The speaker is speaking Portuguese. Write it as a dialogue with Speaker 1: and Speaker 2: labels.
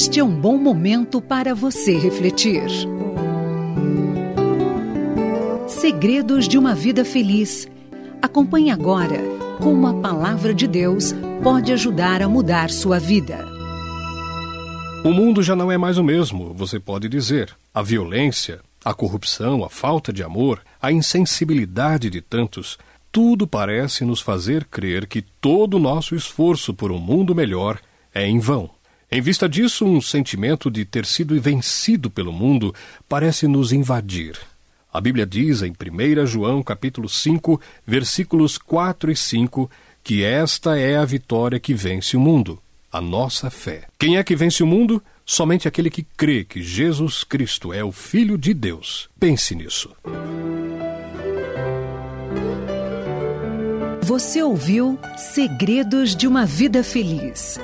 Speaker 1: Este é um bom momento para você refletir. Segredos de uma vida feliz. Acompanhe agora como a palavra de Deus pode ajudar a mudar sua vida.
Speaker 2: O mundo já não é mais o mesmo, você pode dizer. A violência, a corrupção, a falta de amor, a insensibilidade de tantos, tudo parece nos fazer crer que todo o nosso esforço por um mundo melhor é em vão. Em vista disso, um sentimento de ter sido vencido pelo mundo parece nos invadir. A Bíblia diz em 1 João capítulo 5, versículos 4 e 5, que esta é a vitória que vence o mundo, a nossa fé. Quem é que vence o mundo? Somente aquele que crê que Jesus Cristo é o Filho de Deus. Pense nisso.
Speaker 1: Você ouviu Segredos de uma Vida Feliz